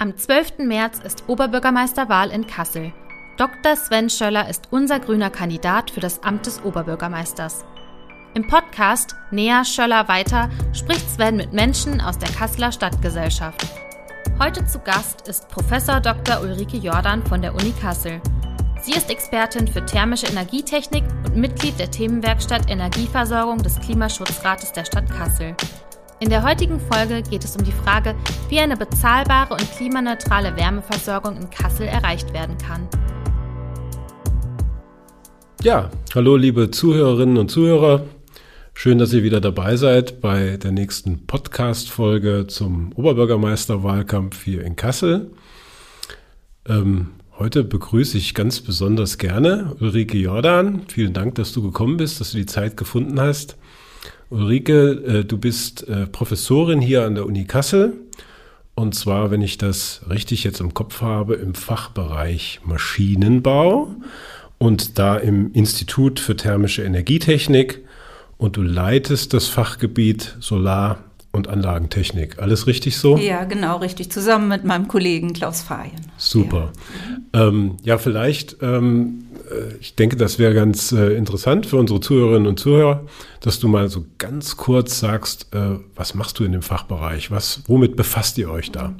Am 12. März ist Oberbürgermeisterwahl in Kassel. Dr. Sven Schöller ist unser grüner Kandidat für das Amt des Oberbürgermeisters. Im Podcast Näher Schöller weiter spricht Sven mit Menschen aus der Kasseler Stadtgesellschaft. Heute zu Gast ist Professor Dr. Ulrike Jordan von der Uni Kassel. Sie ist Expertin für thermische Energietechnik und Mitglied der Themenwerkstatt Energieversorgung des Klimaschutzrates der Stadt Kassel. In der heutigen Folge geht es um die Frage, wie eine bezahlbare und klimaneutrale Wärmeversorgung in Kassel erreicht werden kann. Ja, hallo liebe Zuhörerinnen und Zuhörer. Schön, dass ihr wieder dabei seid bei der nächsten Podcast-Folge zum Oberbürgermeisterwahlkampf hier in Kassel. Ähm, heute begrüße ich ganz besonders gerne Ulrike Jordan. Vielen Dank, dass du gekommen bist, dass du die Zeit gefunden hast. Ulrike, äh, du bist äh, Professorin hier an der Uni Kassel. Und zwar, wenn ich das richtig jetzt im Kopf habe, im Fachbereich Maschinenbau und da im Institut für thermische Energietechnik. Und du leitest das Fachgebiet Solar- und Anlagentechnik. Alles richtig so? Ja, genau, richtig. Zusammen mit meinem Kollegen Klaus Fayen. Super. Ja, ähm, ja vielleicht ähm, äh, ich denke, das wäre ganz äh, interessant für unsere Zuhörerinnen und Zuhörer, dass du mal so ganz kurz sagst, äh, was machst du in dem Fachbereich? Was, womit befasst ihr euch da?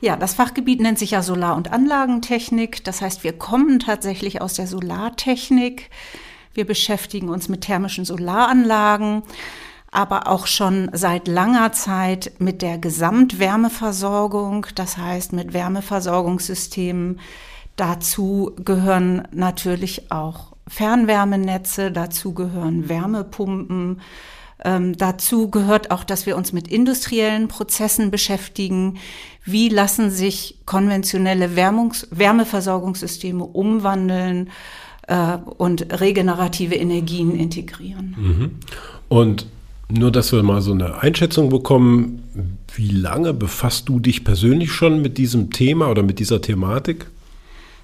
Ja, das Fachgebiet nennt sich ja Solar- und Anlagentechnik. Das heißt, wir kommen tatsächlich aus der Solartechnik. Wir beschäftigen uns mit thermischen Solaranlagen, aber auch schon seit langer Zeit mit der Gesamtwärmeversorgung, das heißt mit Wärmeversorgungssystemen, Dazu gehören natürlich auch Fernwärmenetze, dazu gehören Wärmepumpen, ähm, dazu gehört auch, dass wir uns mit industriellen Prozessen beschäftigen. Wie lassen sich konventionelle Wärmungs Wärmeversorgungssysteme umwandeln äh, und regenerative Energien integrieren? Mhm. Und nur, dass wir mal so eine Einschätzung bekommen, wie lange befasst du dich persönlich schon mit diesem Thema oder mit dieser Thematik?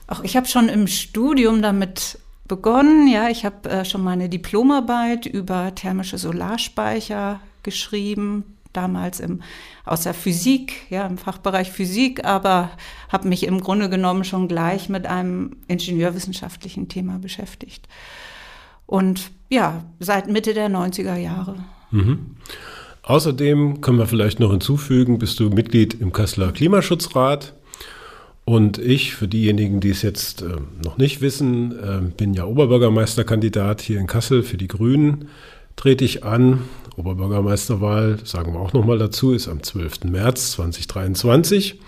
Auch ich habe schon im Studium damit begonnen. Ja, ich habe äh, schon meine Diplomarbeit über thermische Solarspeicher geschrieben, damals im, aus der Physik, ja, im Fachbereich Physik, aber habe mich im Grunde genommen schon gleich mit einem ingenieurwissenschaftlichen Thema beschäftigt. Und ja, seit Mitte der 90er Jahre. Mhm. Außerdem können wir vielleicht noch hinzufügen, bist du Mitglied im Kasseler Klimaschutzrat. Und ich, für diejenigen, die es jetzt äh, noch nicht wissen, äh, bin ja Oberbürgermeisterkandidat hier in Kassel für die Grünen. Trete ich an. Oberbürgermeisterwahl, sagen wir auch nochmal dazu, ist am 12. März 2023.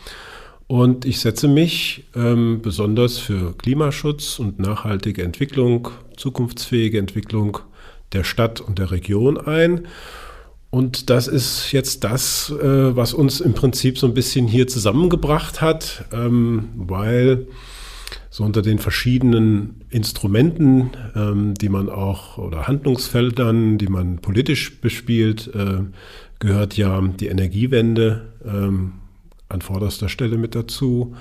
Und ich setze mich ähm, besonders für Klimaschutz und nachhaltige Entwicklung, zukunftsfähige Entwicklung der Stadt und der Region ein. Und das ist jetzt das, äh, was uns im Prinzip so ein bisschen hier zusammengebracht hat, ähm, weil so unter den verschiedenen Instrumenten, ähm, die man auch oder Handlungsfeldern, die man politisch bespielt, äh, gehört ja die Energiewende ähm, an vorderster Stelle mit dazu.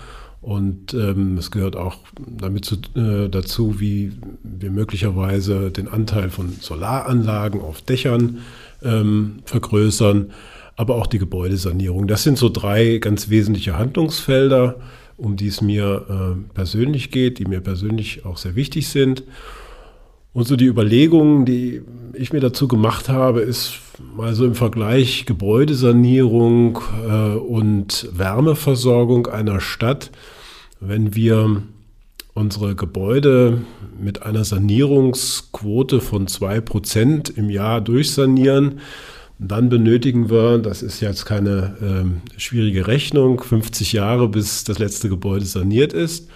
Und ähm, es gehört auch damit zu, äh, dazu, wie wir möglicherweise den Anteil von Solaranlagen auf Dächern ähm, vergrößern, aber auch die Gebäudesanierung. Das sind so drei ganz wesentliche Handlungsfelder, um die es mir äh, persönlich geht, die mir persönlich auch sehr wichtig sind. Und so die Überlegungen, die ich mir dazu gemacht habe, ist mal so im Vergleich Gebäudesanierung äh, und Wärmeversorgung einer Stadt. Wenn wir unsere Gebäude mit einer Sanierungsquote von 2% im Jahr durchsanieren, dann benötigen wir, das ist jetzt keine ähm, schwierige Rechnung, 50 Jahre, bis das letzte Gebäude saniert ist.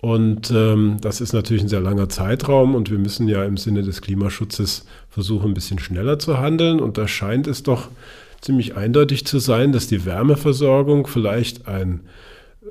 Und ähm, das ist natürlich ein sehr langer Zeitraum und wir müssen ja im Sinne des Klimaschutzes versuchen, ein bisschen schneller zu handeln. Und da scheint es doch ziemlich eindeutig zu sein, dass die Wärmeversorgung vielleicht ein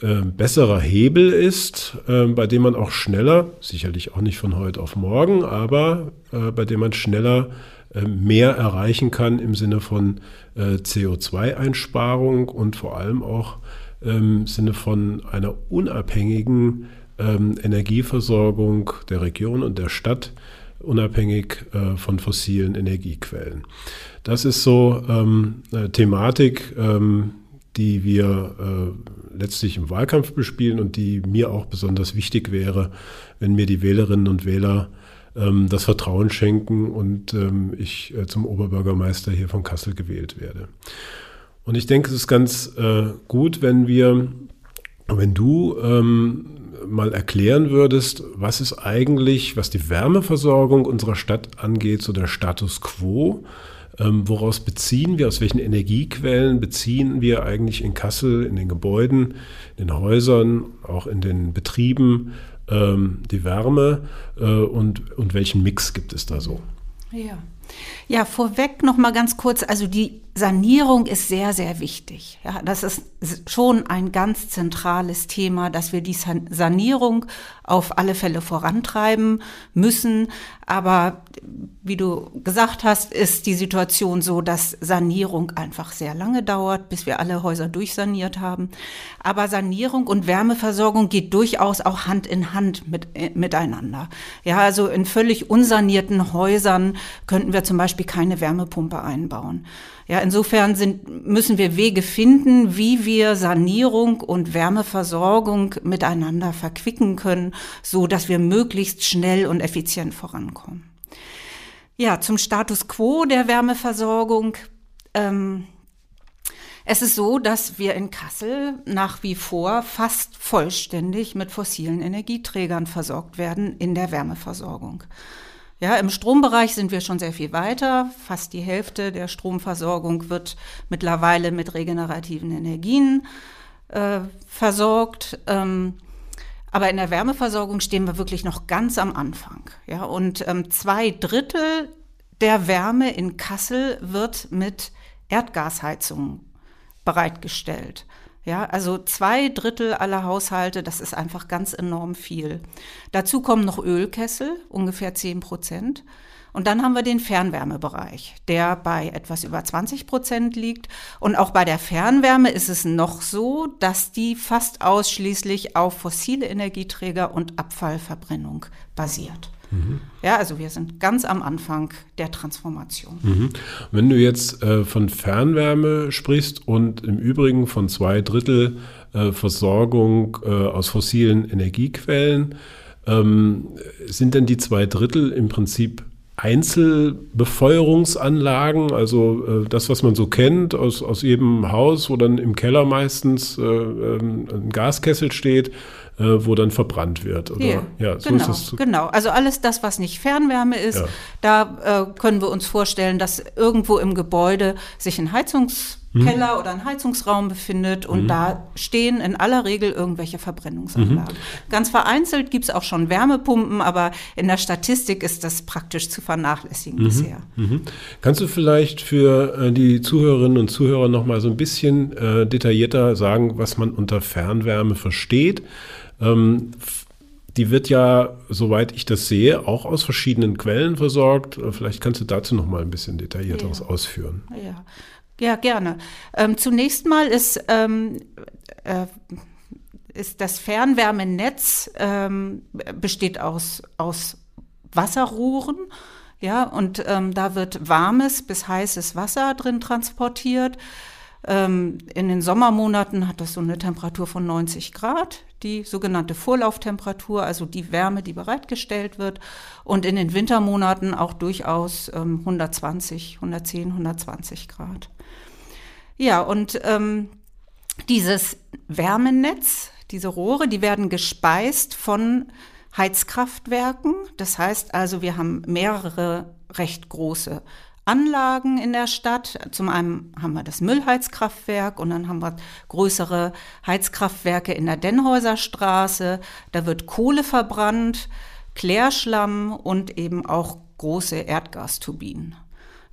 äh, besserer Hebel ist, äh, bei dem man auch schneller, sicherlich auch nicht von heute auf morgen, aber äh, bei dem man schneller äh, mehr erreichen kann im Sinne von äh, CO2-Einsparung und vor allem auch im Sinne von einer unabhängigen ähm, Energieversorgung der Region und der Stadt, unabhängig äh, von fossilen Energiequellen. Das ist so ähm, Thematik, ähm, die wir letztlich im Wahlkampf bespielen und die mir auch besonders wichtig wäre, wenn mir die Wählerinnen und Wähler ähm, das Vertrauen schenken und ähm, ich äh, zum Oberbürgermeister hier von Kassel gewählt werde. Und ich denke, es ist ganz äh, gut, wenn wir, wenn du ähm, mal erklären würdest, was ist eigentlich, was die Wärmeversorgung unserer Stadt angeht, so der Status quo. Ähm, woraus beziehen wir, aus welchen Energiequellen beziehen wir eigentlich in Kassel, in den Gebäuden, in den Häusern, auch in den Betrieben ähm, die Wärme äh, und, und welchen Mix gibt es da so? Ja. Ja, vorweg noch mal ganz kurz. Also die Sanierung ist sehr, sehr wichtig. Ja, das ist schon ein ganz zentrales Thema, dass wir die Sanierung auf alle Fälle vorantreiben müssen. Aber wie du gesagt hast, ist die Situation so, dass Sanierung einfach sehr lange dauert, bis wir alle Häuser durchsaniert haben. Aber Sanierung und Wärmeversorgung geht durchaus auch Hand in Hand mit, äh, miteinander. Ja, also in völlig unsanierten Häusern könnten wir zum Beispiel keine Wärmepumpe einbauen. Ja, insofern sind, müssen wir Wege finden, wie wir Sanierung und Wärmeversorgung miteinander verquicken können, so dass wir möglichst schnell und effizient vorankommen. Ja, zum Status quo der Wärmeversorgung. Ähm, es ist so, dass wir in Kassel nach wie vor fast vollständig mit fossilen Energieträgern versorgt werden in der Wärmeversorgung. Ja, im Strombereich sind wir schon sehr viel weiter. Fast die Hälfte der Stromversorgung wird mittlerweile mit regenerativen Energien äh, versorgt. Ähm, aber in der Wärmeversorgung stehen wir wirklich noch ganz am Anfang. Ja, und ähm, zwei Drittel der Wärme in Kassel wird mit Erdgasheizung bereitgestellt. Ja, also zwei Drittel aller Haushalte, das ist einfach ganz enorm viel. Dazu kommen noch Ölkessel, ungefähr 10 Prozent. Und dann haben wir den Fernwärmebereich, der bei etwas über 20 Prozent liegt. Und auch bei der Fernwärme ist es noch so, dass die fast ausschließlich auf fossile Energieträger und Abfallverbrennung basiert. Mhm. Ja, also wir sind ganz am Anfang der Transformation. Mhm. Wenn du jetzt äh, von Fernwärme sprichst und im Übrigen von zwei Drittel äh, Versorgung äh, aus fossilen Energiequellen, ähm, sind denn die zwei Drittel im Prinzip Einzelbefeuerungsanlagen, also äh, das, was man so kennt aus, aus jedem Haus, wo dann im Keller meistens äh, ähm, ein Gaskessel steht, äh, wo dann verbrannt wird. Oder? Ja, ja so genau, ist es. Genau, also alles das, was nicht Fernwärme ist, ja. da äh, können wir uns vorstellen, dass irgendwo im Gebäude sich ein Heizungskeller mhm. oder ein Heizungsraum befindet und mhm. da stehen in aller Regel irgendwelche Verbrennungsanlagen. Mhm. Ganz vereinzelt gibt es auch schon Wärmepumpen, aber in der Statistik ist das praktisch zu vernachlässigen mhm. bisher. Mhm. Kannst du vielleicht für äh, die Zuhörerinnen und Zuhörer noch mal so ein bisschen äh, detaillierter sagen, was man unter Fernwärme versteht? Ähm, die wird ja, soweit ich das sehe, auch aus verschiedenen Quellen versorgt. Äh, vielleicht kannst du dazu noch mal ein bisschen detaillierteres ja. ausführen. Ja, ja gerne. Ähm, zunächst mal ist, ähm, äh, ist das Fernwärmenetz ähm, besteht aus, aus Wasserrohren. Ja, und ähm, da wird warmes bis heißes Wasser drin transportiert. Ähm, in den Sommermonaten hat das so eine Temperatur von 90 Grad, die sogenannte Vorlauftemperatur, also die Wärme, die bereitgestellt wird. Und in den Wintermonaten auch durchaus 120, 110, 120 Grad. Ja, und ähm, dieses Wärmenetz, diese Rohre, die werden gespeist von Heizkraftwerken. Das heißt also, wir haben mehrere recht große Anlagen in der Stadt. Zum einen haben wir das Müllheizkraftwerk und dann haben wir größere Heizkraftwerke in der Dennhäuser Straße. Da wird Kohle verbrannt, Klärschlamm und eben auch große Erdgasturbinen.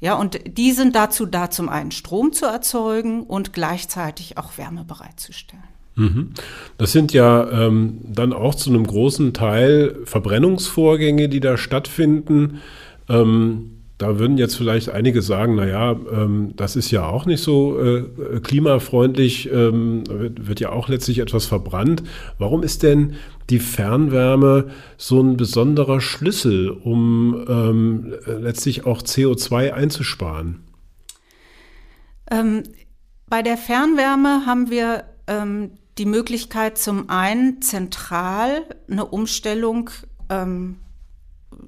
Ja, und die sind dazu da, zum einen Strom zu erzeugen und gleichzeitig auch Wärme bereitzustellen. Mhm. Das sind ja ähm, dann auch zu einem großen Teil Verbrennungsvorgänge, die da stattfinden. Ähm, da würden jetzt vielleicht einige sagen, naja, ähm, das ist ja auch nicht so äh, klimafreundlich, ähm, wird, ja auch letztlich etwas verbrannt. Warum ist denn die Fernwärme so ein besonderer Schlüssel, um ähm, letztlich auch CO2 einzusparen? Ähm, bei der Fernwärme haben wir ähm, die Möglichkeit, zum einen zentral eine Umstellung ähm,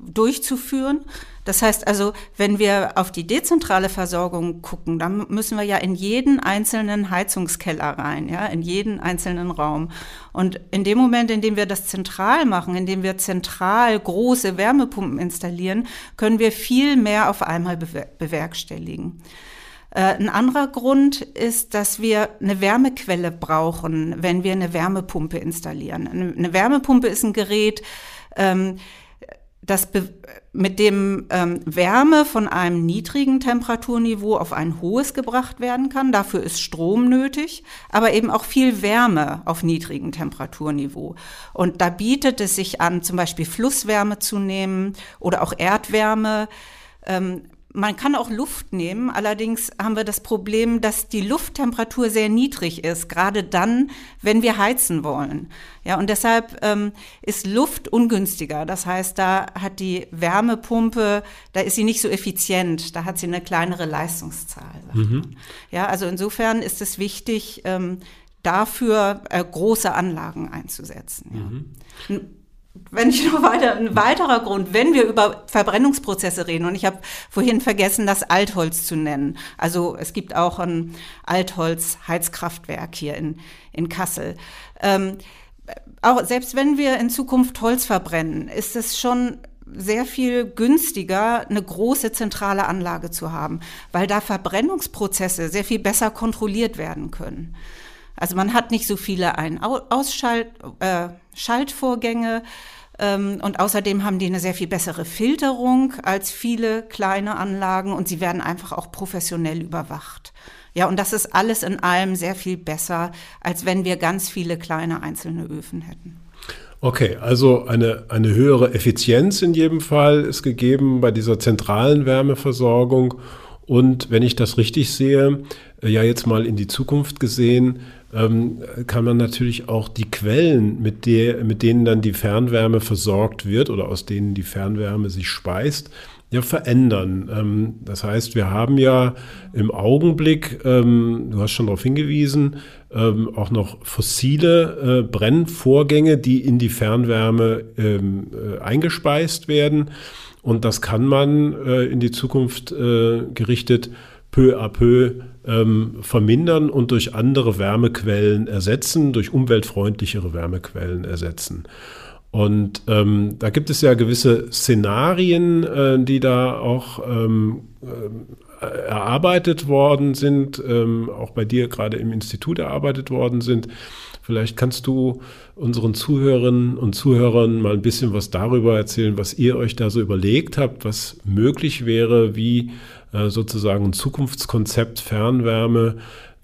durchzuführen. Das heißt also, wenn wir auf die dezentrale Versorgung gucken, dann müssen wir ja in jeden einzelnen Heizungskeller rein, ja, in jeden einzelnen Raum. Und in dem Moment, in dem wir das zentral machen, in dem wir zentral große Wärmepumpen installieren, können wir viel mehr auf einmal bewerkstelligen. Äh, ein anderer Grund ist, dass wir eine Wärmequelle brauchen, wenn wir eine Wärmepumpe installieren. Eine Wärmepumpe ist ein Gerät, ähm, das mit dem ähm, Wärme von einem niedrigen Temperaturniveau auf ein hohes gebracht werden kann. Dafür ist Strom nötig, aber eben auch viel Wärme auf niedrigem Temperaturniveau. Und da bietet es sich an, zum Beispiel Flusswärme zu nehmen oder auch Erdwärme. Ähm, man kann auch Luft nehmen, allerdings haben wir das Problem, dass die Lufttemperatur sehr niedrig ist, gerade dann, wenn wir heizen wollen. Ja, und deshalb ähm, ist Luft ungünstiger. Das heißt, da hat die Wärmepumpe, da ist sie nicht so effizient, da hat sie eine kleinere Leistungszahl. Mhm. Ja, also insofern ist es wichtig, ähm, dafür äh, große Anlagen einzusetzen. Ja. Mhm wenn ich noch weiter, ein weiterer Grund, wenn wir über Verbrennungsprozesse reden, und ich habe vorhin vergessen, das Altholz zu nennen. Also es gibt auch ein Altholz-Heizkraftwerk hier in, in Kassel. Ähm, auch selbst wenn wir in Zukunft Holz verbrennen, ist es schon sehr viel günstiger, eine große zentrale Anlage zu haben, weil da Verbrennungsprozesse sehr viel besser kontrolliert werden können. Also man hat nicht so viele Ein- Ausschalt, äh, ähm, und außerdem haben die eine sehr viel bessere Filterung als viele kleine Anlagen und sie werden einfach auch professionell überwacht. Ja, und das ist alles in allem sehr viel besser, als wenn wir ganz viele kleine einzelne Öfen hätten. Okay, also eine, eine höhere Effizienz in jedem Fall ist gegeben bei dieser zentralen Wärmeversorgung. Und wenn ich das richtig sehe, äh, ja jetzt mal in die Zukunft gesehen, ähm, kann man natürlich auch die Quellen, mit, der, mit denen dann die Fernwärme versorgt wird oder aus denen die Fernwärme sich speist, ja, verändern. Ähm, das heißt, wir haben ja im Augenblick, ähm, du hast schon darauf hingewiesen, auch noch fossile äh, Brennvorgänge, die in die Fernwärme äh, eingespeist werden. Und das kann man äh, in die Zukunft äh, gerichtet peu à peu ähm, vermindern und durch andere Wärmequellen ersetzen, durch umweltfreundlichere Wärmequellen ersetzen. Und ähm, da gibt es ja gewisse Szenarien, äh, die da auch ähm, äh, erarbeitet worden sind, ähm, auch bei dir gerade im Institut erarbeitet worden sind. Vielleicht kannst du unseren Zuhörerinnen und Zuhörern mal ein bisschen was darüber erzählen, was ihr euch da so überlegt habt, was möglich wäre, wie äh, sozusagen ein Zukunftskonzept Fernwärme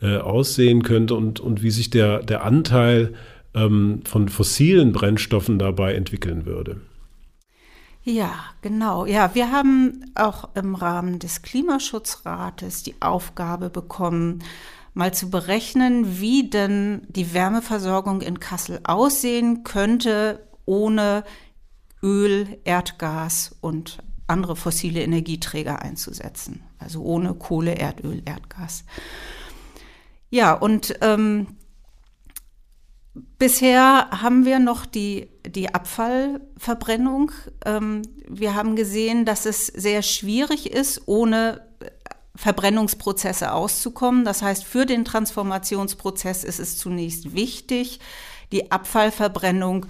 äh, aussehen könnte und, und wie sich der, der Anteil ähm, von fossilen Brennstoffen dabei entwickeln würde. Ja, genau. Ja, wir haben auch im Rahmen des Klimaschutzrates die Aufgabe bekommen, mal zu berechnen, wie denn die Wärmeversorgung in Kassel aussehen könnte ohne Öl, Erdgas und andere fossile Energieträger einzusetzen. Also ohne Kohle, Erdöl, Erdgas. Ja, und ähm, bisher haben wir noch die, die Abfallverbrennung. Ähm, wir haben gesehen, dass es sehr schwierig ist, ohne Verbrennungsprozesse auszukommen. Das heißt, für den Transformationsprozess ist es zunächst wichtig, die Abfallverbrennung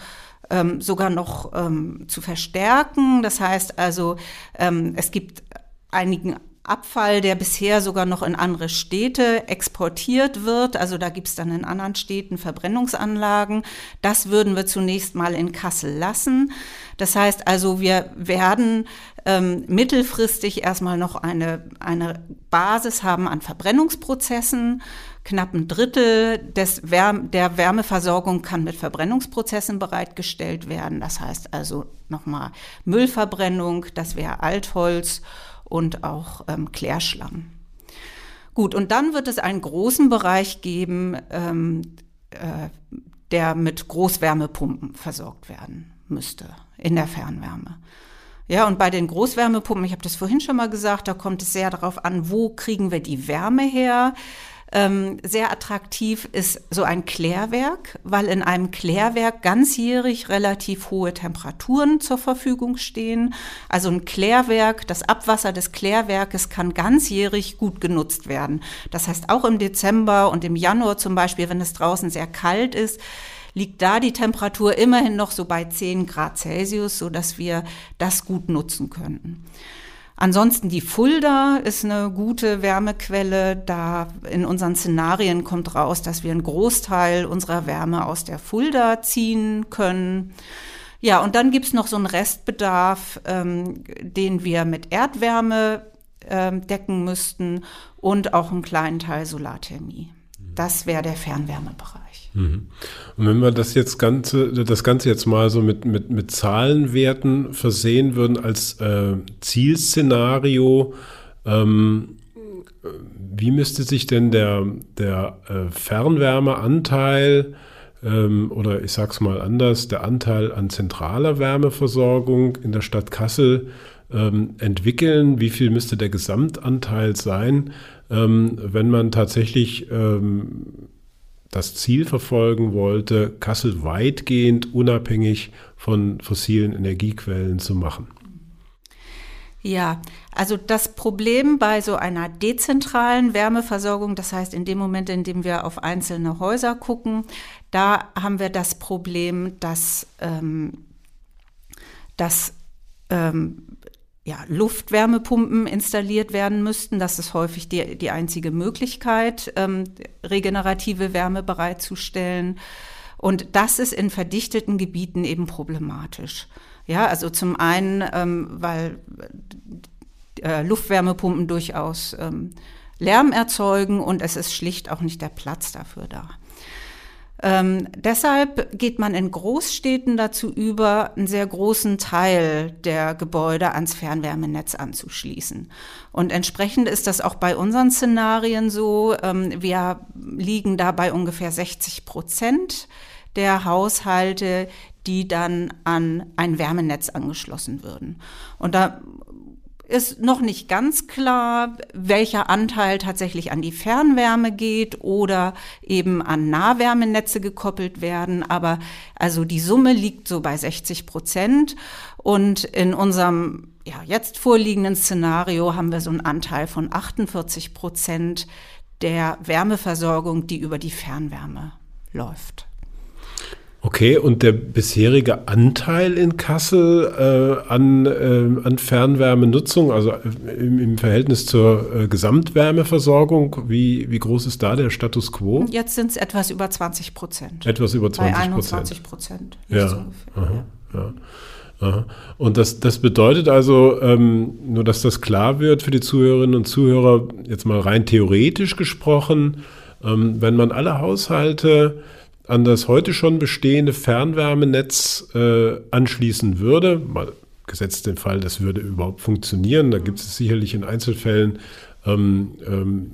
ähm, sogar noch ähm, zu verstärken. Das heißt also, ähm, es gibt einigen Abfall, der bisher sogar noch in andere Städte exportiert wird. Also da gibt es dann in anderen Städten Verbrennungsanlagen. Das würden wir zunächst mal in Kassel lassen. Das heißt also, wir werden ähm, mittelfristig erstmal noch eine, eine Basis haben an Verbrennungsprozessen. Knapp ein Drittel des Wärme, der Wärmeversorgung kann mit Verbrennungsprozessen bereitgestellt werden. Das heißt also nochmal Müllverbrennung, das wäre Altholz und auch ähm, Klärschlamm. Gut, und dann wird es einen großen Bereich geben, ähm, äh, der mit Großwärmepumpen versorgt werden müsste in der Fernwärme. Ja, und bei den Großwärmepumpen, ich habe das vorhin schon mal gesagt, da kommt es sehr darauf an, wo kriegen wir die Wärme her. Ähm, sehr attraktiv ist so ein Klärwerk, weil in einem Klärwerk ganzjährig relativ hohe Temperaturen zur Verfügung stehen. Also ein Klärwerk, das Abwasser des Klärwerkes kann ganzjährig gut genutzt werden. Das heißt, auch im Dezember und im Januar zum Beispiel, wenn es draußen sehr kalt ist, liegt da die Temperatur immerhin noch so bei 10 Grad Celsius, so dass wir das gut nutzen könnten. Ansonsten die Fulda ist eine gute Wärmequelle. Da in unseren Szenarien kommt raus, dass wir einen Großteil unserer Wärme aus der Fulda ziehen können. Ja, und dann gibt's noch so einen Restbedarf, ähm, den wir mit Erdwärme ähm, decken müssten und auch einen kleinen Teil Solarthermie. Das wäre der Fernwärmebereich. Mhm. Und wenn wir das jetzt Ganze, das Ganze jetzt mal so mit, mit, mit Zahlenwerten versehen würden als äh, Zielszenario, ähm, wie müsste sich denn der, der äh, Fernwärmeanteil ähm, oder ich sag's mal anders, der Anteil an zentraler Wärmeversorgung in der Stadt Kassel ähm, entwickeln? Wie viel müsste der Gesamtanteil sein, ähm, wenn man tatsächlich ähm, das Ziel verfolgen wollte, Kassel weitgehend unabhängig von fossilen Energiequellen zu machen. Ja, also das Problem bei so einer dezentralen Wärmeversorgung, das heißt in dem Moment, in dem wir auf einzelne Häuser gucken, da haben wir das Problem, dass, ähm, dass ähm, ja, Luftwärmepumpen installiert werden müssten. Das ist häufig die, die einzige Möglichkeit, ähm, regenerative Wärme bereitzustellen. Und das ist in verdichteten Gebieten eben problematisch. Ja, also zum einen, ähm, weil äh, Luftwärmepumpen durchaus ähm, Lärm erzeugen und es ist schlicht auch nicht der Platz dafür da. Ähm, deshalb geht man in Großstädten dazu über, einen sehr großen Teil der Gebäude ans Fernwärmenetz anzuschließen. Und entsprechend ist das auch bei unseren Szenarien so. Ähm, wir liegen da bei ungefähr 60 Prozent der Haushalte, die dann an ein Wärmenetz angeschlossen würden. Und da ist noch nicht ganz klar, welcher Anteil tatsächlich an die Fernwärme geht oder eben an Nahwärmenetze gekoppelt werden. Aber also die Summe liegt so bei 60 Prozent. Und in unserem ja, jetzt vorliegenden Szenario haben wir so einen Anteil von 48 Prozent der Wärmeversorgung, die über die Fernwärme läuft. Okay, und der bisherige Anteil in Kassel äh, an, äh, an Fernwärmenutzung, also äh, im, im Verhältnis zur äh, Gesamtwärmeversorgung, wie, wie groß ist da der Status quo? Jetzt sind es etwas über 20 Prozent. Etwas über 20 Prozent. Bei 21 Prozent. Ja. So aha, ja. Aha. Und das, das bedeutet also, ähm, nur dass das klar wird für die Zuhörerinnen und Zuhörer, jetzt mal rein theoretisch gesprochen, ähm, wenn man alle Haushalte an das heute schon bestehende Fernwärmenetz äh, anschließen würde, mal gesetzt den Fall, das würde überhaupt funktionieren, da gibt es sicherlich in Einzelfällen ähm, ähm,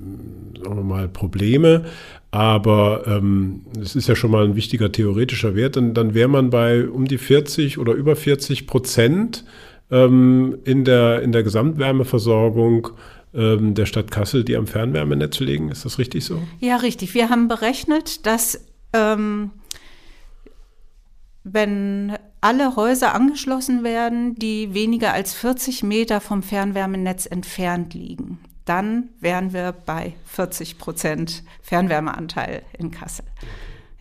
sagen wir mal Probleme, aber ähm, es ist ja schon mal ein wichtiger theoretischer Wert, dann, dann wäre man bei um die 40 oder über 40 Prozent ähm, in, der, in der Gesamtwärmeversorgung ähm, der Stadt Kassel, die am Fernwärmenetz liegen. Ist das richtig so? Ja, richtig. Wir haben berechnet, dass ähm, wenn alle Häuser angeschlossen werden, die weniger als 40 Meter vom Fernwärmenetz entfernt liegen, dann wären wir bei 40 Prozent Fernwärmeanteil in Kassel.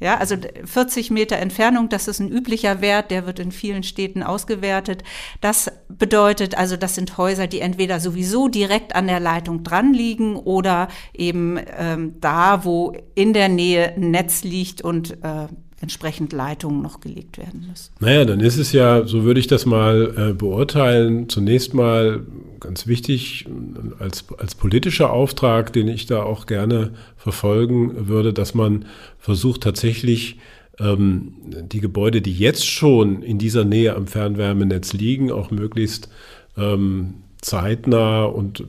Ja, also 40 Meter Entfernung, das ist ein üblicher Wert, der wird in vielen Städten ausgewertet. Das bedeutet also, das sind Häuser, die entweder sowieso direkt an der Leitung dran liegen oder eben ähm, da, wo in der Nähe ein Netz liegt und äh, entsprechend Leitungen noch gelegt werden müssen. Naja, dann ist es ja, so würde ich das mal äh, beurteilen, zunächst mal ganz wichtig als, als politischer Auftrag, den ich da auch gerne verfolgen würde, dass man versucht tatsächlich ähm, die Gebäude, die jetzt schon in dieser Nähe am Fernwärmenetz liegen, auch möglichst ähm, zeitnah und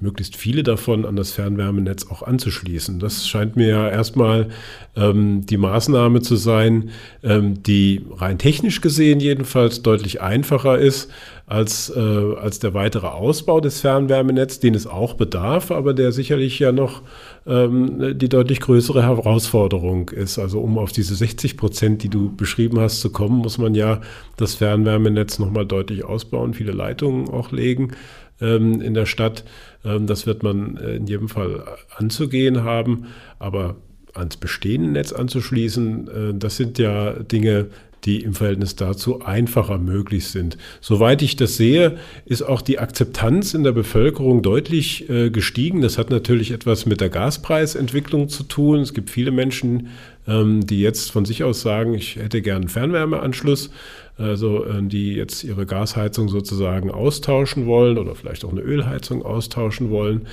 möglichst viele davon an das Fernwärmenetz auch anzuschließen. Das scheint mir ja erstmal ähm, die Maßnahme zu sein, ähm, die rein technisch gesehen jedenfalls deutlich einfacher ist als, äh, als der weitere Ausbau des Fernwärmenetzes, den es auch bedarf, aber der sicherlich ja noch ähm, die deutlich größere Herausforderung ist. Also um auf diese 60 Prozent, die du beschrieben hast, zu kommen, muss man ja das Fernwärmenetz nochmal deutlich ausbauen, viele Leitungen auch legen ähm, in der Stadt. Ähm, das wird man äh, in jedem Fall anzugehen haben. Aber ans bestehende Netz anzuschließen, äh, das sind ja Dinge, die im Verhältnis dazu einfacher möglich sind. Soweit ich das sehe, ist auch die Akzeptanz in der Bevölkerung deutlich äh, gestiegen. Das hat natürlich etwas mit der Gaspreisentwicklung zu tun. Es gibt viele Menschen, ähm, die jetzt von sich aus sagen, ich hätte gern einen Fernwärmeanschluss also äh, die jetzt ihre Gasheizung sozusagen austauschen wollen oder vielleicht auch eine Ölheizung austauschen wollen.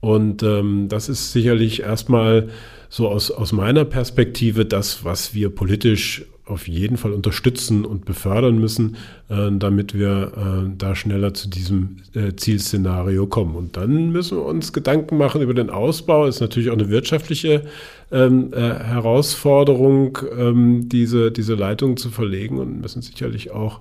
Und ähm, das ist sicherlich erstmal so aus, aus meiner Perspektive das, was wir politisch auf jeden Fall unterstützen und befördern müssen, äh, damit wir äh, da schneller zu diesem äh, Zielszenario kommen. Und dann müssen wir uns Gedanken machen über den Ausbau. Das ist natürlich auch eine wirtschaftliche ähm, äh, Herausforderung, ähm, diese, diese Leitung zu verlegen und müssen sicherlich auch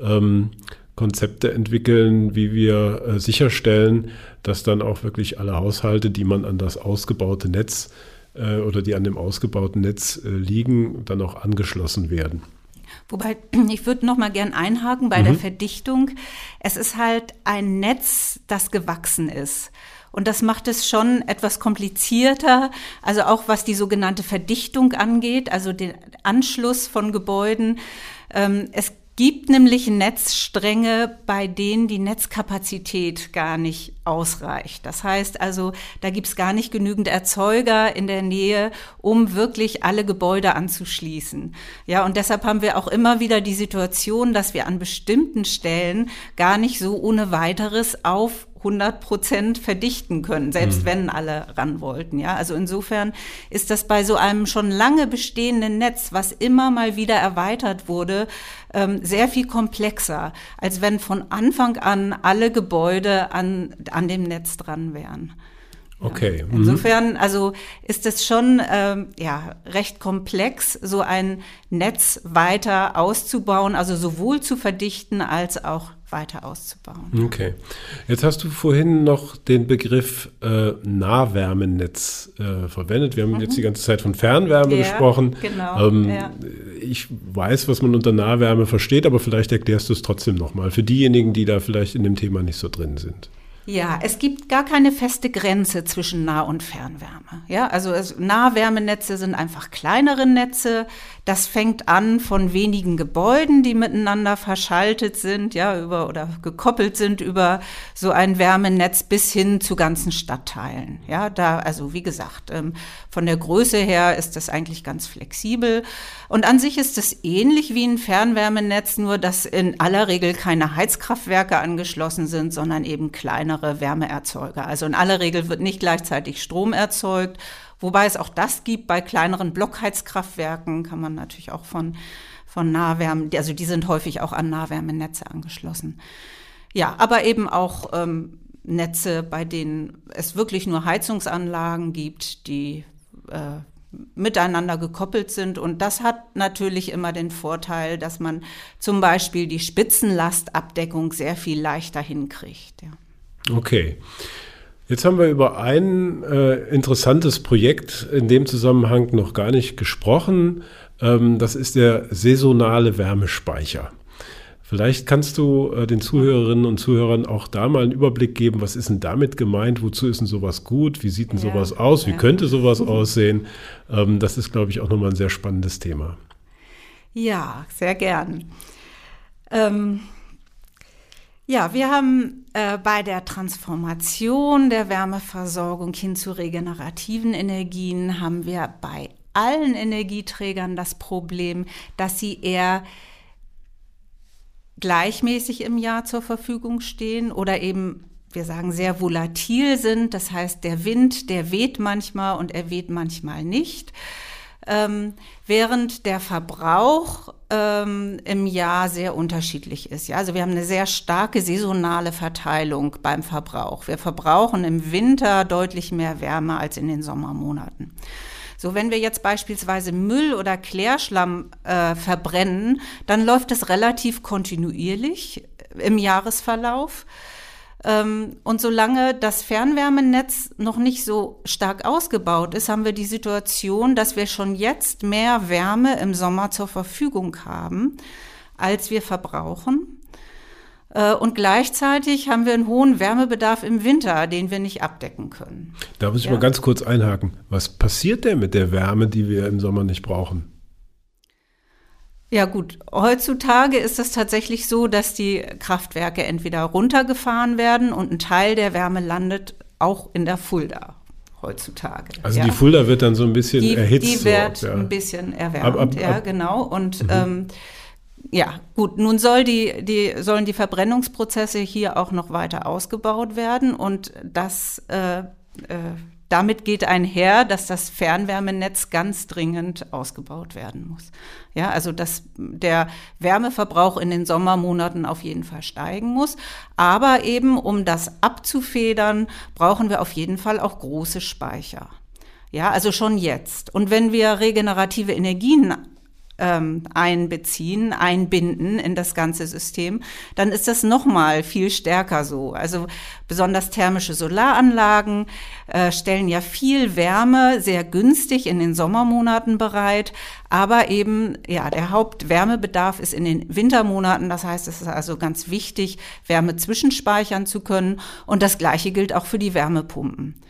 ähm, Konzepte entwickeln, wie wir äh, sicherstellen, dass dann auch wirklich alle Haushalte, die man an das ausgebaute Netz äh, oder die an dem ausgebauten Netz äh, liegen, dann auch angeschlossen werden. Wobei, ich würde noch mal gern einhaken bei mhm. der Verdichtung. Es ist halt ein Netz, das gewachsen ist. Und das macht es schon etwas komplizierter, also auch was die sogenannte Verdichtung angeht, also den Anschluss von Gebäuden. Ähm, es gibt nämlich Netzstränge, bei denen die Netzkapazität gar nicht ausreicht. Das heißt also, da gibt es gar nicht genügend Erzeuger in der Nähe, um wirklich alle Gebäude anzuschließen. Ja, und deshalb haben wir auch immer wieder die Situation, dass wir an bestimmten Stellen gar nicht so ohne weiteres auf 100 Prozent verdichten können, selbst mhm. wenn alle ran wollten. Ja, also insofern ist das bei so einem schon lange bestehenden Netz, was immer mal wieder erweitert wurde, ähm, sehr viel komplexer, als wenn von Anfang an alle Gebäude an, an dem Netz dran wären. Okay. Ja. Insofern, also ist es schon ähm, ja recht komplex, so ein Netz weiter auszubauen, also sowohl zu verdichten als auch weiter auszubauen. Okay. Jetzt hast du vorhin noch den Begriff äh, Nahwärmenetz äh, verwendet. Wir haben mhm. jetzt die ganze Zeit von Fernwärme ja, gesprochen. Genau. Ähm, ja. Ich weiß, was man unter Nahwärme versteht, aber vielleicht erklärst du es trotzdem nochmal für diejenigen, die da vielleicht in dem Thema nicht so drin sind. Ja, es gibt gar keine feste Grenze zwischen Nah- und Fernwärme. Ja, also es, Nahwärmenetze sind einfach kleinere Netze. Das fängt an von wenigen Gebäuden, die miteinander verschaltet sind, ja, über oder gekoppelt sind über so ein Wärmenetz bis hin zu ganzen Stadtteilen. Ja, da, also wie gesagt, ähm, von der Größe her ist das eigentlich ganz flexibel. Und an sich ist es ähnlich wie ein Fernwärmenetz, nur dass in aller Regel keine Heizkraftwerke angeschlossen sind, sondern eben kleinere kleinere Wärmeerzeuger. Also in aller Regel wird nicht gleichzeitig Strom erzeugt, wobei es auch das gibt bei kleineren Blockheizkraftwerken, kann man natürlich auch von, von Nahwärme, also die sind häufig auch an Nahwärmenetze angeschlossen. Ja, aber eben auch ähm, Netze, bei denen es wirklich nur Heizungsanlagen gibt, die äh, miteinander gekoppelt sind. Und das hat natürlich immer den Vorteil, dass man zum Beispiel die Spitzenlastabdeckung sehr viel leichter hinkriegt. Ja. Okay. Jetzt haben wir über ein äh, interessantes Projekt in dem Zusammenhang noch gar nicht gesprochen. Ähm, das ist der saisonale Wärmespeicher. Vielleicht kannst du äh, den Zuhörerinnen und Zuhörern auch da mal einen Überblick geben, was ist denn damit gemeint, wozu ist denn sowas gut, wie sieht denn ja, sowas aus, wie könnte sowas aussehen. Ähm, das ist, glaube ich, auch nochmal ein sehr spannendes Thema. Ja, sehr gern. Ähm ja, wir haben äh, bei der Transformation der Wärmeversorgung hin zu regenerativen Energien haben wir bei allen Energieträgern das Problem, dass sie eher gleichmäßig im Jahr zur Verfügung stehen oder eben wir sagen sehr volatil sind. Das heißt, der Wind, der weht manchmal und er weht manchmal nicht. Ähm, während der Verbrauch ähm, im Jahr sehr unterschiedlich ist. Ja, also wir haben eine sehr starke saisonale Verteilung beim Verbrauch. Wir verbrauchen im Winter deutlich mehr Wärme als in den Sommermonaten. So, wenn wir jetzt beispielsweise Müll oder Klärschlamm äh, verbrennen, dann läuft es relativ kontinuierlich im Jahresverlauf. Ähm, und solange das Fernwärmenetz noch nicht so stark ausgebaut ist, haben wir die Situation, dass wir schon jetzt mehr Wärme im Sommer zur Verfügung haben, als wir verbrauchen. Äh, und gleichzeitig haben wir einen hohen Wärmebedarf im Winter, den wir nicht abdecken können. Da muss ich ja. mal ganz kurz einhaken. Was passiert denn mit der Wärme, die wir im Sommer nicht brauchen? Ja gut, heutzutage ist es tatsächlich so, dass die Kraftwerke entweder runtergefahren werden und ein Teil der Wärme landet auch in der Fulda heutzutage. Also ja. die Fulda wird dann so ein bisschen die, erhitzt. Die wird so, ja. ein bisschen erwärmt, ab, ab, ab, ja genau. Und mhm. ähm, ja, gut, nun soll die, die, sollen die Verbrennungsprozesse hier auch noch weiter ausgebaut werden und das äh, äh, damit geht einher, dass das Fernwärmenetz ganz dringend ausgebaut werden muss. Ja, also dass der Wärmeverbrauch in den Sommermonaten auf jeden Fall steigen muss. Aber eben, um das abzufedern, brauchen wir auf jeden Fall auch große Speicher. Ja, also schon jetzt. Und wenn wir regenerative Energien ähm, einbeziehen, einbinden in das ganze System, dann ist das nochmal viel stärker so. Also besonders thermische Solaranlagen äh, stellen ja viel Wärme sehr günstig in den Sommermonaten bereit, aber eben ja der Hauptwärmebedarf ist in den Wintermonaten. Das heißt, es ist also ganz wichtig, Wärme zwischenspeichern zu können. Und das Gleiche gilt auch für die Wärmepumpen.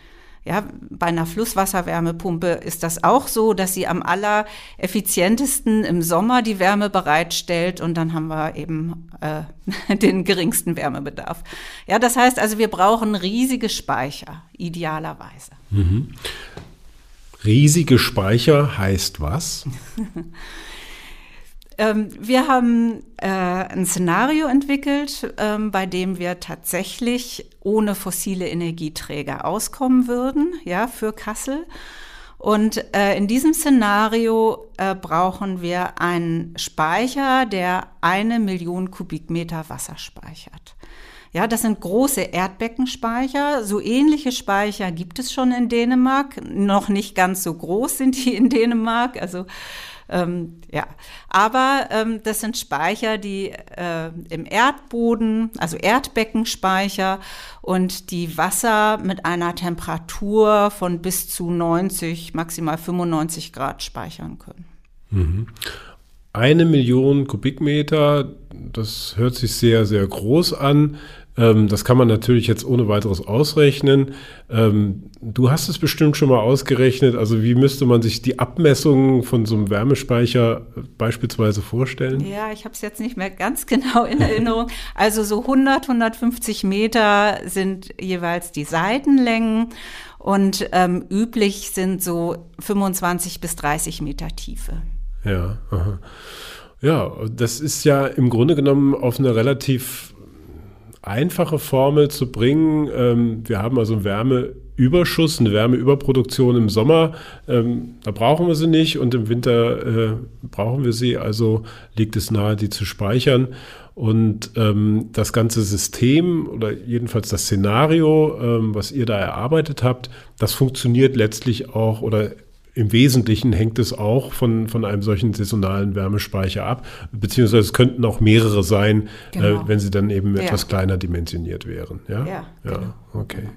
Ja, bei einer Flusswasserwärmepumpe ist das auch so, dass sie am allereffizientesten im Sommer die Wärme bereitstellt und dann haben wir eben äh, den geringsten Wärmebedarf. Ja, das heißt also, wir brauchen riesige Speicher, idealerweise. Mhm. Riesige Speicher heißt was? Ähm, wir haben äh, ein Szenario entwickelt, ähm, bei dem wir tatsächlich ohne fossile Energieträger auskommen würden, ja, für Kassel. Und äh, in diesem Szenario äh, brauchen wir einen Speicher, der eine Million Kubikmeter Wasser speichert. Ja, das sind große Erdbeckenspeicher. So ähnliche Speicher gibt es schon in Dänemark. Noch nicht ganz so groß sind die in Dänemark. Also ähm, ja, aber ähm, das sind Speicher, die äh, im Erdboden, also Erdbeckenspeicher und die Wasser mit einer Temperatur von bis zu 90, maximal 95 Grad speichern können. Mhm. Eine Million Kubikmeter, das hört sich sehr, sehr groß an. Ähm, das kann man natürlich jetzt ohne weiteres ausrechnen. Ähm, du hast es bestimmt schon mal ausgerechnet. Also wie müsste man sich die Abmessungen von so einem Wärmespeicher beispielsweise vorstellen? Ja, ich habe es jetzt nicht mehr ganz genau in Erinnerung. Also so 100, 150 Meter sind jeweils die Seitenlängen und ähm, üblich sind so 25 bis 30 Meter Tiefe. Ja, aha. ja, das ist ja im Grunde genommen auf eine relativ einfache Formel zu bringen. Ähm, wir haben also einen Wärmeüberschuss, eine Wärmeüberproduktion im Sommer. Ähm, da brauchen wir sie nicht und im Winter äh, brauchen wir sie. Also liegt es nahe, die zu speichern. Und ähm, das ganze System oder jedenfalls das Szenario, ähm, was ihr da erarbeitet habt, das funktioniert letztlich auch oder im Wesentlichen hängt es auch von, von einem solchen saisonalen Wärmespeicher ab, beziehungsweise es könnten auch mehrere sein, äh, genau. äh, wenn sie dann eben ja. etwas kleiner dimensioniert wären. Ja, ja, ja genau. okay.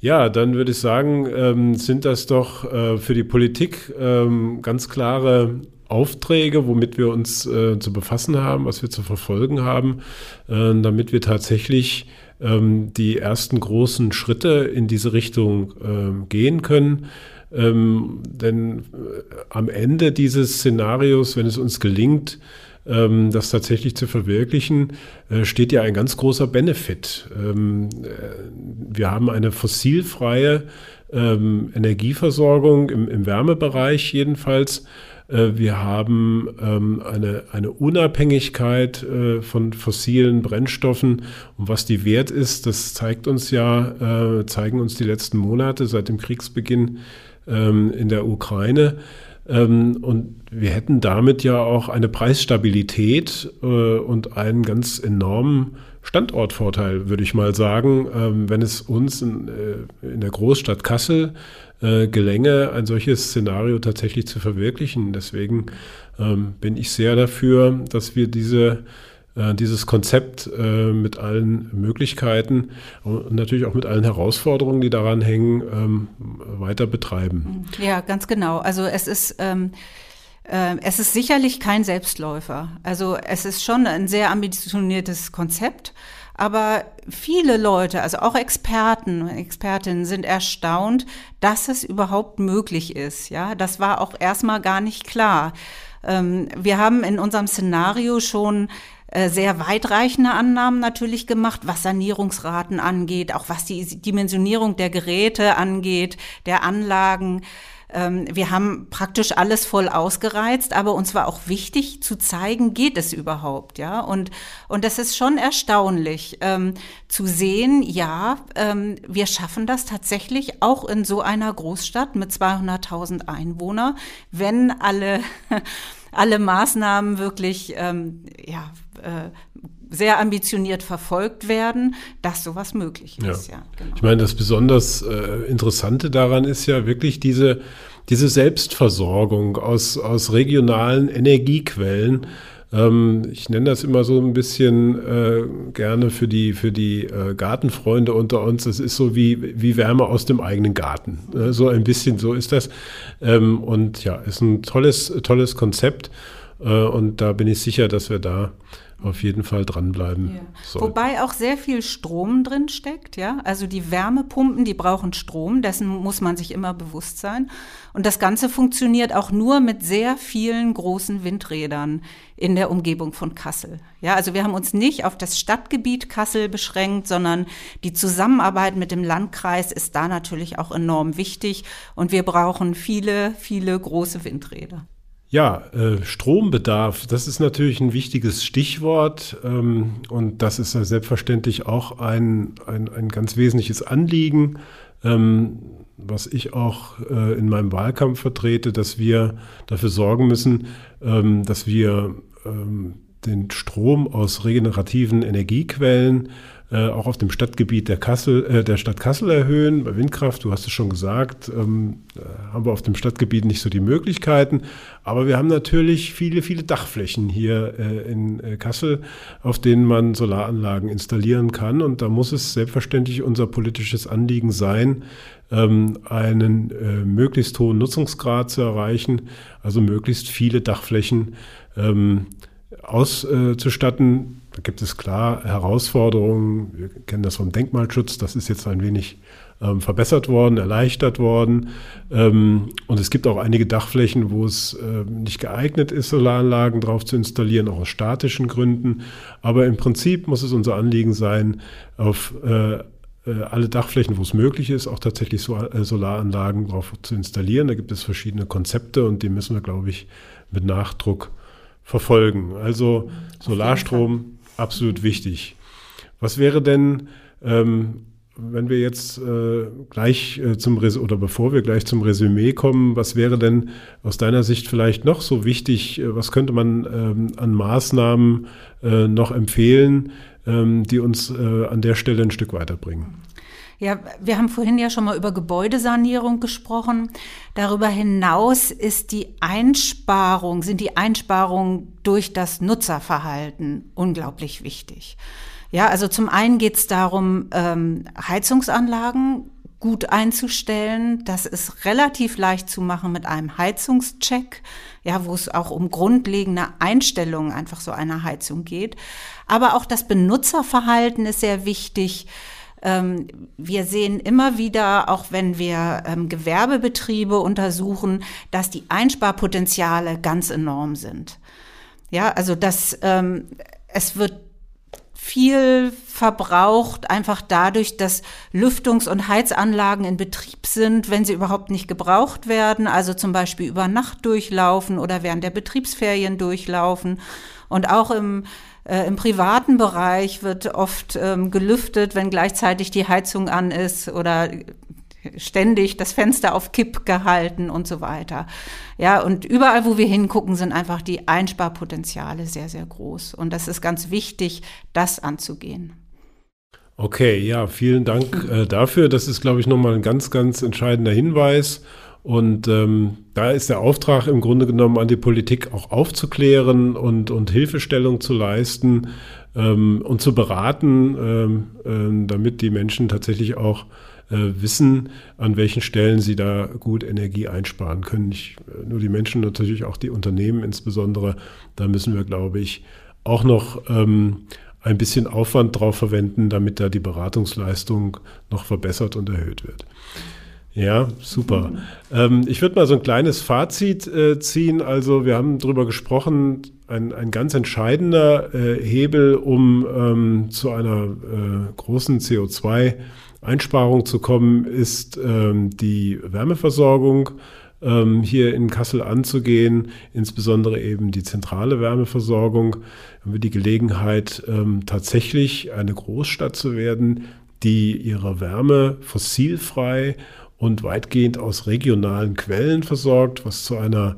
Ja, dann würde ich sagen, ähm, sind das doch äh, für die Politik ähm, ganz klare Aufträge, womit wir uns äh, zu befassen haben, was wir zu verfolgen haben, äh, damit wir tatsächlich ähm, die ersten großen Schritte in diese Richtung ähm, gehen können. Ähm, denn äh, am Ende dieses Szenarios, wenn es uns gelingt, ähm, das tatsächlich zu verwirklichen, äh, steht ja ein ganz großer Benefit. Ähm, äh, wir haben eine fossilfreie ähm, Energieversorgung im, im Wärmebereich jedenfalls. Wir haben ähm, eine, eine Unabhängigkeit äh, von fossilen Brennstoffen. Und was die wert ist, das zeigt uns ja, äh, zeigen uns die letzten Monate seit dem Kriegsbeginn ähm, in der Ukraine. Ähm, und wir hätten damit ja auch eine Preisstabilität äh, und einen ganz enormen Standortvorteil, würde ich mal sagen, ähm, wenn es uns in, äh, in der Großstadt Kassel äh, gelänge, ein solches Szenario tatsächlich zu verwirklichen. Deswegen ähm, bin ich sehr dafür, dass wir diese dieses Konzept äh, mit allen Möglichkeiten und natürlich auch mit allen Herausforderungen, die daran hängen, ähm, weiter betreiben. Ja, ganz genau. Also es ist ähm äh, es ist sicherlich kein Selbstläufer. Also es ist schon ein sehr ambitioniertes Konzept, aber viele Leute, also auch Experten, Expertinnen sind erstaunt, dass es überhaupt möglich ist. Ja, das war auch erstmal gar nicht klar. Ähm, wir haben in unserem Szenario schon äh, sehr weitreichende Annahmen natürlich gemacht, was Sanierungsraten angeht, auch was die Dimensionierung der Geräte angeht, der Anlagen. Ähm, wir haben praktisch alles voll ausgereizt, aber uns war auch wichtig zu zeigen, geht es überhaupt, ja? Und, und das ist schon erstaunlich ähm, zu sehen, ja, ähm, wir schaffen das tatsächlich auch in so einer Großstadt mit 200.000 Einwohnern, wenn alle, alle Maßnahmen wirklich, ähm, ja, äh, sehr ambitioniert verfolgt werden, dass sowas möglich ist. Ja. ja genau. Ich meine, das besonders äh, Interessante daran ist ja wirklich diese, diese Selbstversorgung aus, aus regionalen Energiequellen. Ähm, ich nenne das immer so ein bisschen äh, gerne für die, für die äh, Gartenfreunde unter uns. Es ist so wie, wie Wärme aus dem eigenen Garten. Äh, so ein bisschen so ist das. Ähm, und ja, ist ein tolles, tolles Konzept. Äh, und da bin ich sicher, dass wir da auf jeden Fall dranbleiben. Ja. Wobei auch sehr viel Strom drin steckt, ja. Also die Wärmepumpen, die brauchen Strom, dessen muss man sich immer bewusst sein. Und das Ganze funktioniert auch nur mit sehr vielen großen Windrädern in der Umgebung von Kassel. Ja, also wir haben uns nicht auf das Stadtgebiet Kassel beschränkt, sondern die Zusammenarbeit mit dem Landkreis ist da natürlich auch enorm wichtig. Und wir brauchen viele, viele große Windräder. Ja, äh, Strombedarf, das ist natürlich ein wichtiges Stichwort ähm, und das ist selbstverständlich auch ein, ein, ein ganz wesentliches Anliegen, ähm, was ich auch äh, in meinem Wahlkampf vertrete, dass wir dafür sorgen müssen, ähm, dass wir den Strom aus regenerativen Energiequellen äh, auch auf dem Stadtgebiet der, Kassel, äh, der Stadt Kassel erhöhen. Bei Windkraft, du hast es schon gesagt, ähm, haben wir auf dem Stadtgebiet nicht so die Möglichkeiten. Aber wir haben natürlich viele, viele Dachflächen hier äh, in äh, Kassel, auf denen man Solaranlagen installieren kann. Und da muss es selbstverständlich unser politisches Anliegen sein, ähm, einen äh, möglichst hohen Nutzungsgrad zu erreichen, also möglichst viele Dachflächen ähm, auszustatten da gibt es klar Herausforderungen. Wir kennen das vom Denkmalschutz. Das ist jetzt ein wenig ähm, verbessert worden, erleichtert worden. Ähm, und es gibt auch einige Dachflächen, wo es äh, nicht geeignet ist, Solaranlagen drauf zu installieren, auch aus statischen Gründen. Aber im Prinzip muss es unser Anliegen sein, auf äh, äh alle Dachflächen, wo es möglich ist, auch tatsächlich äh, Solaranlagen drauf zu installieren. Da gibt es verschiedene Konzepte und die müssen wir, glaube ich, mit Nachdruck verfolgen. Also Solarstrom absolut wichtig. Was wäre denn, ähm, wenn wir jetzt äh, gleich äh, zum Res oder bevor wir gleich zum Resümee kommen, was wäre denn aus deiner Sicht vielleicht noch so wichtig? Äh, was könnte man ähm, an Maßnahmen äh, noch empfehlen, ähm, die uns äh, an der Stelle ein Stück weiterbringen? Ja, wir haben vorhin ja schon mal über Gebäudesanierung gesprochen. Darüber hinaus ist die Einsparung, sind die Einsparungen durch das Nutzerverhalten unglaublich wichtig. Ja, also zum einen geht es darum, ähm, Heizungsanlagen gut einzustellen. Das ist relativ leicht zu machen mit einem Heizungscheck, ja, wo es auch um grundlegende Einstellungen einfach so einer Heizung geht. Aber auch das Benutzerverhalten ist sehr wichtig. Ähm, wir sehen immer wieder, auch wenn wir ähm, Gewerbebetriebe untersuchen, dass die Einsparpotenziale ganz enorm sind. Ja, also dass ähm, es wird viel verbraucht, einfach dadurch, dass Lüftungs- und Heizanlagen in Betrieb sind, wenn sie überhaupt nicht gebraucht werden, also zum Beispiel über Nacht durchlaufen oder während der Betriebsferien durchlaufen. Und auch im äh, Im privaten Bereich wird oft ähm, gelüftet, wenn gleichzeitig die Heizung an ist oder ständig das Fenster auf Kipp gehalten und so weiter. Ja, und überall, wo wir hingucken, sind einfach die Einsparpotenziale sehr, sehr groß. Und das ist ganz wichtig, das anzugehen. Okay, ja, vielen Dank äh, dafür. Das ist, glaube ich, nochmal ein ganz, ganz entscheidender Hinweis. Und ähm, da ist der Auftrag im Grunde genommen an die Politik auch aufzuklären und, und Hilfestellung zu leisten ähm, und zu beraten, ähm, ähm, damit die Menschen tatsächlich auch äh, wissen, an welchen Stellen sie da gut Energie einsparen können. Nicht äh, nur die Menschen, natürlich auch die Unternehmen insbesondere. Da müssen wir, glaube ich, auch noch ähm, ein bisschen Aufwand drauf verwenden, damit da die Beratungsleistung noch verbessert und erhöht wird. Ja, super. Ähm, ich würde mal so ein kleines Fazit äh, ziehen. Also wir haben darüber gesprochen, ein, ein ganz entscheidender äh, Hebel, um ähm, zu einer äh, großen CO2-Einsparung zu kommen, ist ähm, die Wärmeversorgung ähm, hier in Kassel anzugehen, insbesondere eben die zentrale Wärmeversorgung. Haben wir die Gelegenheit, ähm, tatsächlich eine Großstadt zu werden, die ihre Wärme fossilfrei und weitgehend aus regionalen Quellen versorgt, was zu einer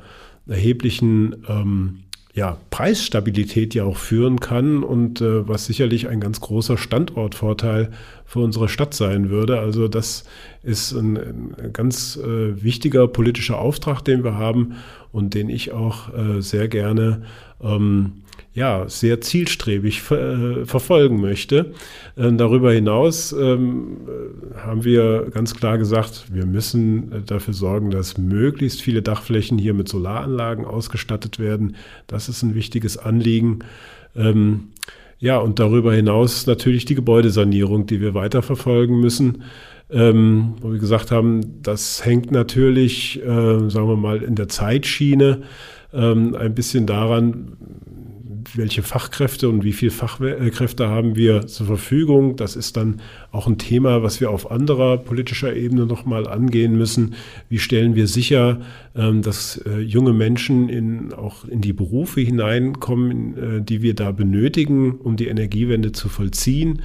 erheblichen ähm, ja, Preisstabilität ja auch führen kann und äh, was sicherlich ein ganz großer Standortvorteil für unsere Stadt sein würde. Also das ist ein, ein ganz äh, wichtiger politischer Auftrag, den wir haben und den ich auch äh, sehr gerne ähm, ja, sehr zielstrebig ver äh, verfolgen möchte. Ähm, darüber hinaus ähm, haben wir ganz klar gesagt, wir müssen äh, dafür sorgen, dass möglichst viele Dachflächen hier mit Solaranlagen ausgestattet werden. Das ist ein wichtiges Anliegen. Ähm, ja, und darüber hinaus natürlich die Gebäudesanierung, die wir weiterverfolgen müssen. Ähm, wo wir gesagt haben, das hängt natürlich, äh, sagen wir mal, in der Zeitschiene ähm, ein bisschen daran, welche Fachkräfte und wie viele Fachkräfte haben wir zur Verfügung. Das ist dann auch ein Thema, was wir auf anderer politischer Ebene nochmal angehen müssen. Wie stellen wir sicher, ähm, dass äh, junge Menschen in, auch in die Berufe hineinkommen, äh, die wir da benötigen, um die Energiewende zu vollziehen?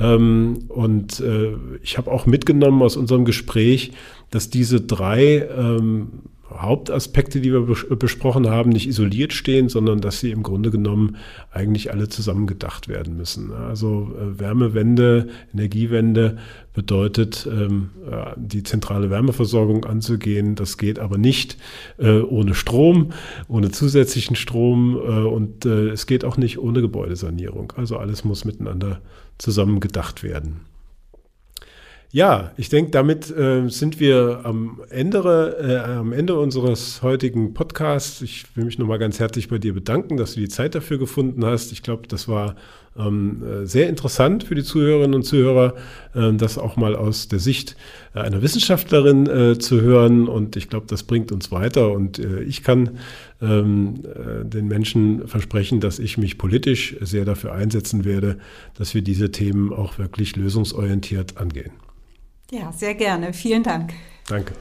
Ähm, und äh, ich habe auch mitgenommen aus unserem Gespräch, dass diese drei ähm, Hauptaspekte, die wir besprochen haben, nicht isoliert stehen, sondern dass sie im Grunde genommen eigentlich alle zusammen gedacht werden müssen. Also äh, Wärmewende, Energiewende bedeutet, ähm, äh, die zentrale Wärmeversorgung anzugehen. Das geht aber nicht äh, ohne Strom, ohne zusätzlichen Strom und es geht auch nicht ohne Gebäudesanierung. Also alles muss miteinander zusammen gedacht werden. Ja, ich denke, damit äh, sind wir am Ende, äh, am Ende unseres heutigen Podcasts. Ich will mich nochmal ganz herzlich bei dir bedanken, dass du die Zeit dafür gefunden hast. Ich glaube, das war ähm, äh, sehr interessant für die Zuhörerinnen und Zuhörer, äh, das auch mal aus der Sicht äh, einer Wissenschaftlerin äh, zu hören. Und ich glaube, das bringt uns weiter. Und ich kann ähm, äh, den Menschen versprechen, dass ich mich politisch sehr dafür einsetzen werde, dass wir diese Themen auch wirklich lösungsorientiert angehen. Ja, sehr gerne. Vielen Dank. Danke.